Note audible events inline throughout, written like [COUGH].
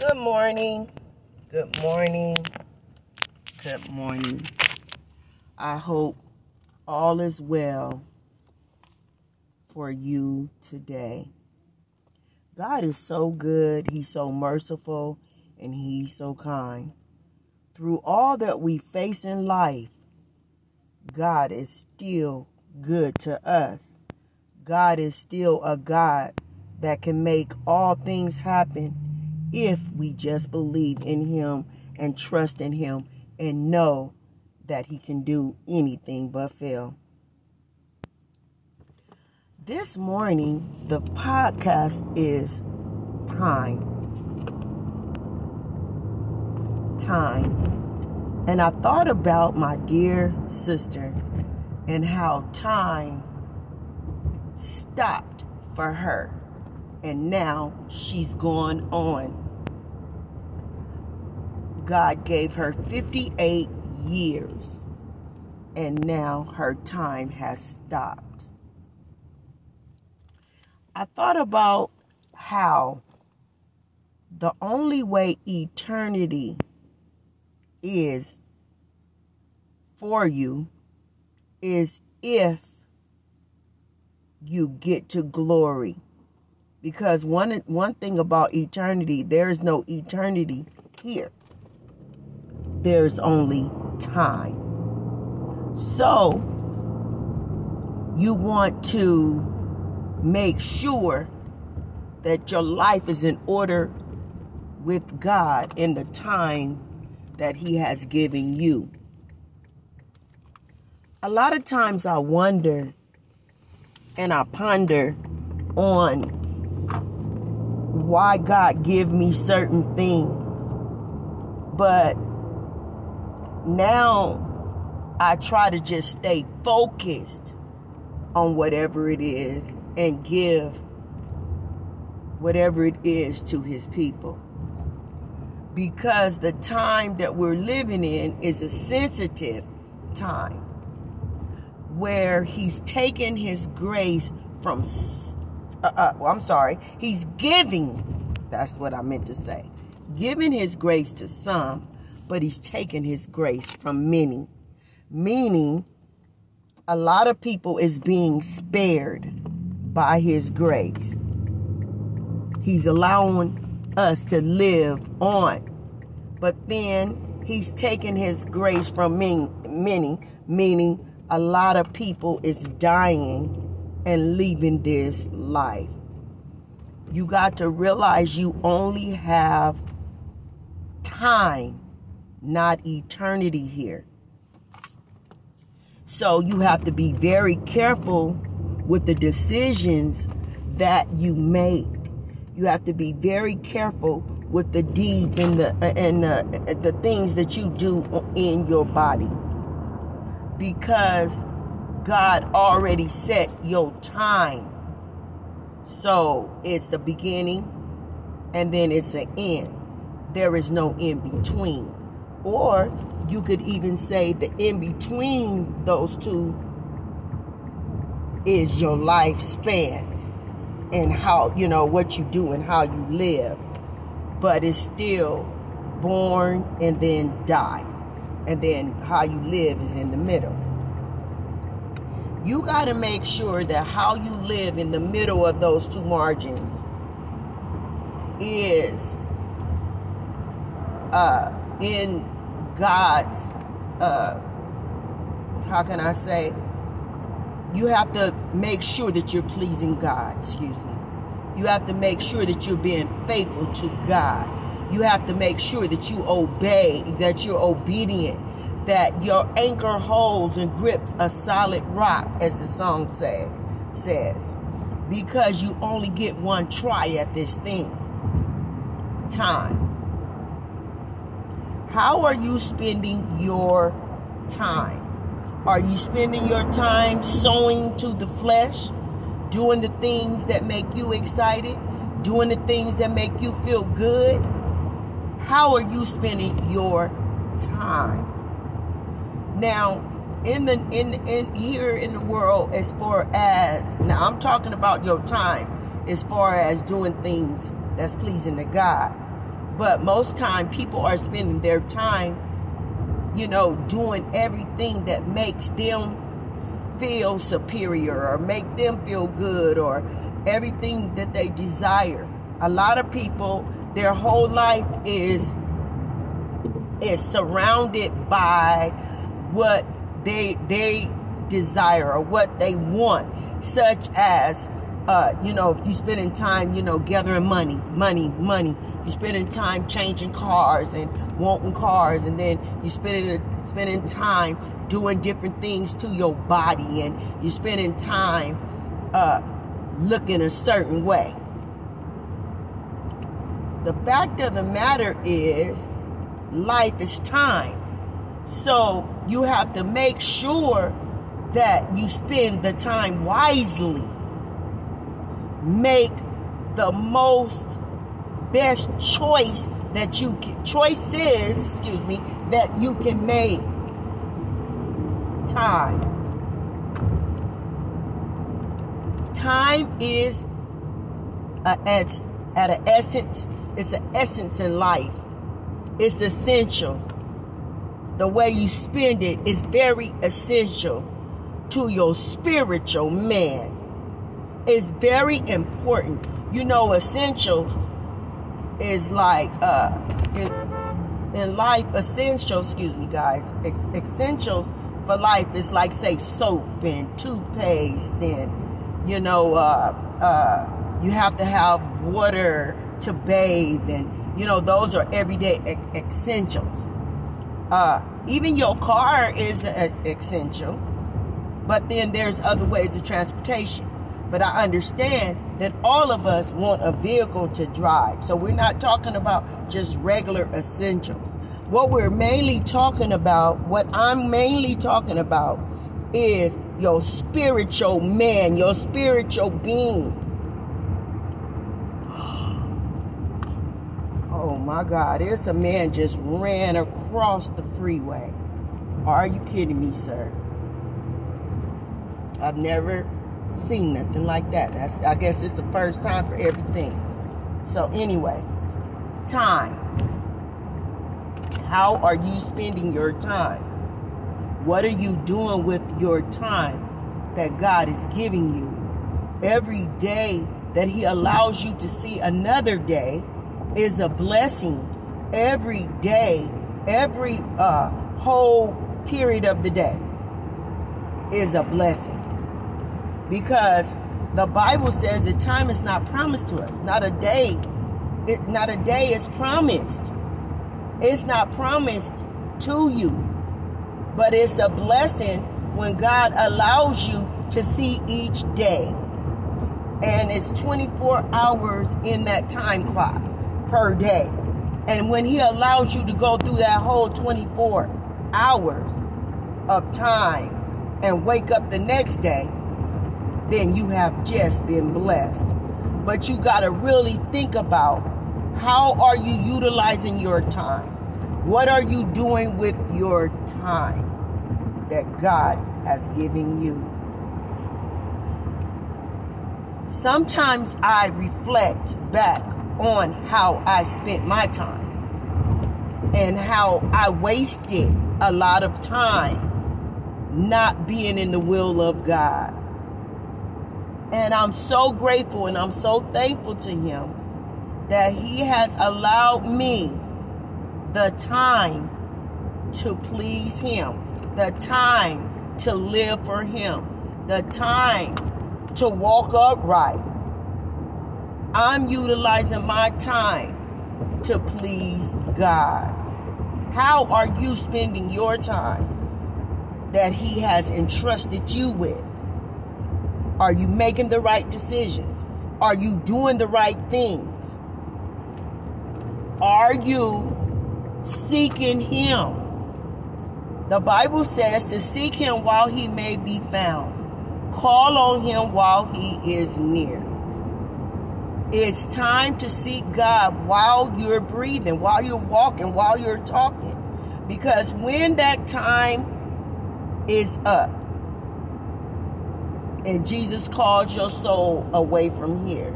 Good morning. Good morning. Good morning. I hope all is well for you today. God is so good, He's so merciful, and He's so kind. Through all that we face in life, God is still good to us. God is still a God that can make all things happen if we just believe in Him and trust in Him and know that He can do anything but fail. This morning, the podcast is Time. Time. And I thought about my dear sister and how time stopped for her. And now she's gone on. God gave her 58 years, and now her time has stopped. I thought about how the only way eternity is for you is if you get to glory. Because one one thing about eternity, there is no eternity here. There's only time. So you want to make sure that your life is in order with God in the time that He has given you. A lot of times I wonder and I ponder on why God give me certain things. But now I try to just stay focused on whatever it is and give whatever it is to his people. Because the time that we're living in is a sensitive time where he's taking his grace from uh, uh, well, I'm sorry, he's giving that's what I meant to say. Giving his grace to some, but he's taken his grace from many. Meaning a lot of people is being spared by his grace. He's allowing us to live on. But then he's taken his grace from many, many meaning a lot of people is dying and leaving this life. You got to realize you only have time, not eternity here. So you have to be very careful with the decisions that you make. You have to be very careful with the deeds and the and the, the things that you do in your body because God already set your time. So it's the beginning and then it's the end. There is no in between. Or you could even say the in between those two is your lifespan and how, you know, what you do and how you live. But it's still born and then die and then how you live is in the middle. You got to make sure that how you live in the middle of those two margins is uh, in God's, uh, how can I say, you have to make sure that you're pleasing God, excuse me. You have to make sure that you're being faithful to God you have to make sure that you obey, that you're obedient, that your anchor holds and grips a solid rock, as the song say, says. Because you only get one try at this thing. Time. How are you spending your time? Are you spending your time sowing to the flesh? Doing the things that make you excited? Doing the things that make you feel good? How are you spending your time? Now, in the in in here in the world, as far as now, I'm talking about your time as far as doing things that's pleasing to God. But most time people are spending their time, you know, doing everything that makes them feel superior or make them feel good or everything that they desire. A lot of people, their whole life is is surrounded by what they they desire or what they want, such as uh, you know, you spending time, you know, gathering money, money, money. You spending time changing cars and wanting cars, and then you spending spending time doing different things to your body, and you spending time uh, looking a certain way. The fact of the matter is, life is time. So you have to make sure that you spend the time wisely. Make the most best choice that you can choices, excuse me, that you can make. Time. Time is a, at, at an essence, it's an essence in life. It's essential. The way you spend it is very essential to your spiritual man. It's very important. You know, essentials is like uh in, in life essentials, excuse me guys, ex- essentials for life is like say soap and toothpaste and you know uh uh you have to have water to bathe and you know those are everyday essentials uh even your car is an essential but then there's other ways of transportation. But I understand that all of us want a vehicle to drive. So we're not talking about just regular essentials. What we're mainly talking about, what I'm mainly talking about, is your spiritual man, your spiritual being. [GASPS] Oh my God, there's a man just ran across the freeway. Are you kidding me, sir? I've never seen nothing like that. That's, I guess it's the first time for everything. So, anyway, time. How are you spending your time? What are you doing with your time that God is giving you? Every day that He allows you to see another day is a blessing. Every day, every uh, whole period of the day is a blessing because the Bible says that time is not promised to us. Not a day. It, not a day is promised. It's not promised to you. But it's a blessing when God allows you to see each day. And it's 24 hours in that time clock per day. And when He allows you to go through that whole 24 hours of time and wake up the next day, then you have just been blessed. But you got to really think about how are you utilizing your time? What are you doing with your time that God has given you? Sometimes I reflect back on how I spent my time and how I wasted a lot of time not being in the will of God. And I'm so grateful and I'm so thankful to Him that He has allowed me the time to please Him, the time to live for Him, the time to walk upright. I'm utilizing my time to please God. How are you spending your time that He has entrusted you with? Are you making the right decisions? Are you doing the right things? Are you seeking Him? The Bible says to seek Him while He may be found, call on Him while He is near. It's time to seek God while you're breathing, while you're walking, while you're talking. Because when that time is up, and Jesus calls your soul away from here.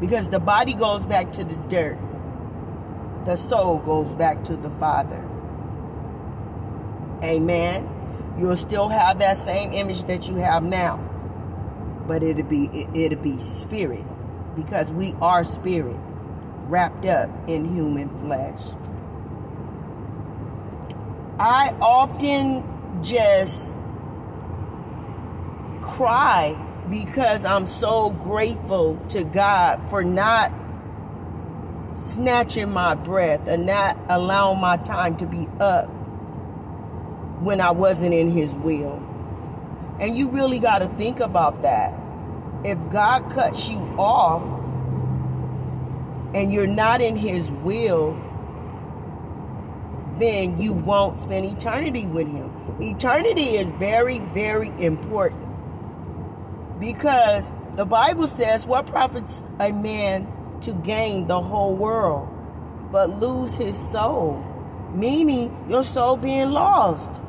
Because the body goes back to the dirt. the soul goes back to the Father. Amen. You'll still have that same image that you have now, but it'll be it, it'll be spirit because we are spirit wrapped up in human flesh. I often just cry because I'm so grateful to God for not snatching my breath and not allowing my time to be up when I wasn't in His will. And you really got to think about that. If God cuts you off and you're not in His will, then you won't spend eternity with Him. Eternity is very, very important because the Bible says, What profits a man to gain the whole world but lose his soul? Meaning your soul being lost.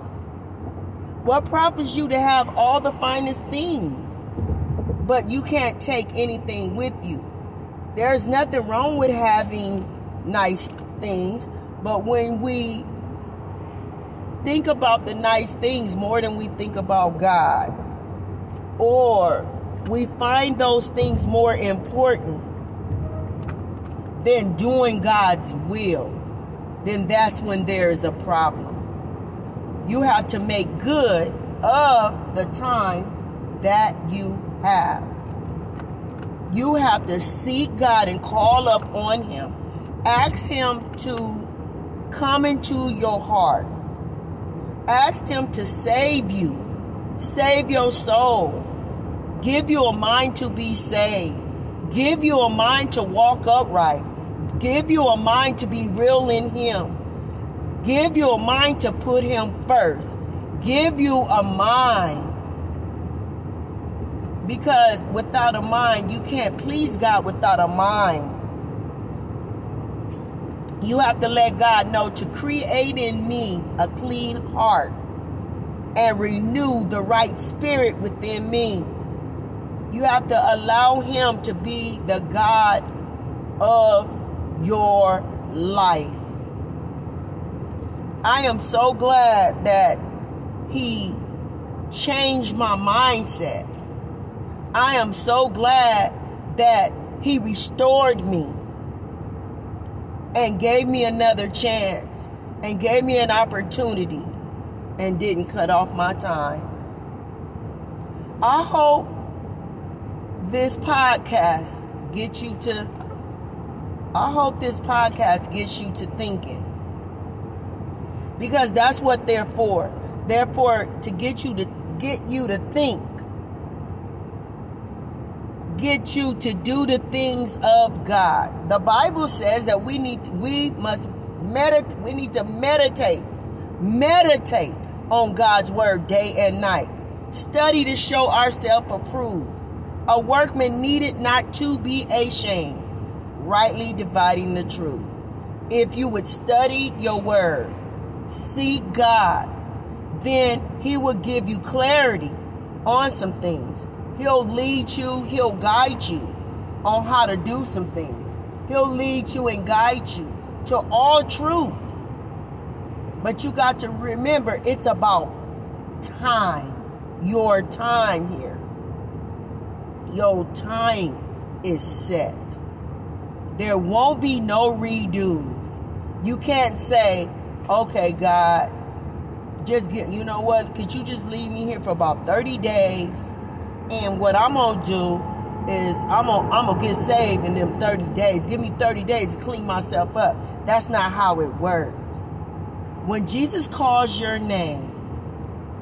What profits you to have all the finest things, but you can't take anything with you? There's nothing wrong with having nice things, but when we think about the nice things more than we think about God, or we find those things more important than doing God's will, then that's when there is a problem. You have to make good of the time that you have. You have to seek God and call up on Him. Ask Him to come into your heart. Ask Him to save you, save your soul, give you a mind to be saved, give you a mind to walk upright, give you a mind to be real in Him, give you a mind to put Him first, give you a mind. Because without a mind, you can't please God without a mind. You have to let God know to create in me a clean heart and renew the right spirit within me. You have to allow Him to be the God of your life. I am so glad that He changed my mindset. I am so glad that He restored me and gave me another chance and gave me an opportunity and didn't cut off my time. I hope this podcast get you to I hope this podcast gets you to thinking. Because that's what they're for. Therefore to get you to get you to think. Get you to do the things of God. The Bible says that we need to, we must meditate we need to meditate. Meditate on God's word day and night. Study to show ourselves approved. A workman needed not to be ashamed, rightly dividing the truth. If you would study your word, seek God, then He will give you clarity on some things. He'll lead you, He'll guide you on how to do some things. He'll lead you and guide you to all truth. But you got to remember it's about time. Your time here. Your time is set. There won't be no redos. You can't say, okay, God, just get, you know what? Could you just leave me here for about 30 days? And what I'm going to do is I'm going I'm going to get saved in them 30 days. Give me 30 days to clean myself up. That's not how it works. When Jesus calls your name,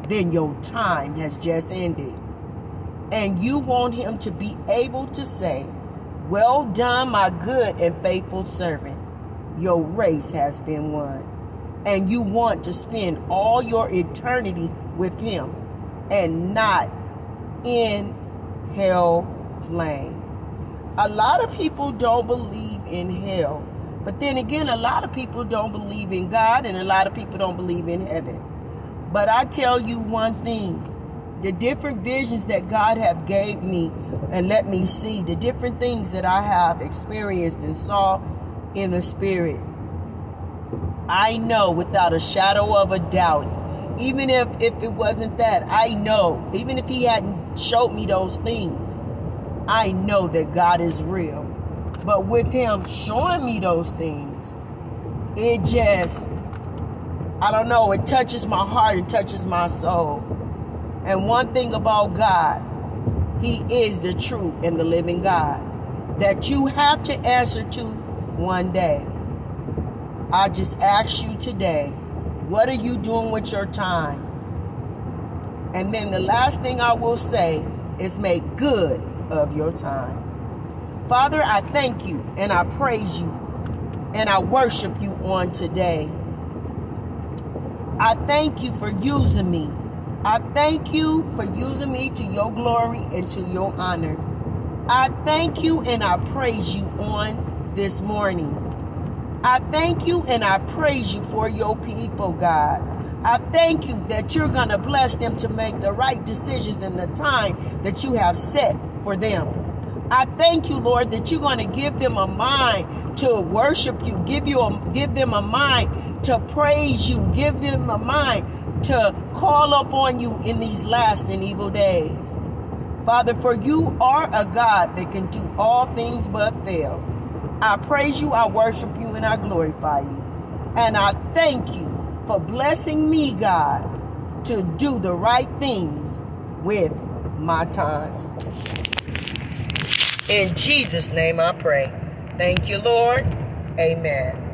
then your time has just ended. And you want him to be able to say, Well done, my good and faithful servant. Your race has been won. And you want to spend all your eternity with him and not in hell flame. A lot of people don't believe in hell but then again, a lot of people don't believe in God and a lot of people don't believe in heaven. But I tell you one thing, the different visions that God have gave me and let me see, the different things that I have experienced and saw in the spirit, I know without a shadow of a doubt, even if, if it wasn't that, I know, even if he hadn't showed me those things, I know that God is real. But with him showing me those things, it just, I don't know, it touches my heart, it touches my soul. And one thing about God, He is the true and the living God that you have to answer to one day. I just ask you today, what are you doing with your time? And then the last thing I will say is make good of your time. Father, I thank you and I praise you and I worship you on today. I thank you for using me. I thank you for using me to your glory and to your honor. I thank you and I praise you on this morning. I thank you and I praise you for your people, God. I thank you that you're going to bless them to make the right decisions in the time that you have set for them. I thank you, Lord, that you're going to give them a mind to worship you, give you a, give them a mind to praise you, give them a mind to call upon you in these last and evil days. Father, for you are a God that can do all things but fail. I praise you, I worship you, and I glorify you. And I thank you for blessing me, God, to do the right things with my time. In Jesus' name I pray. Thank you, Lord. Amen.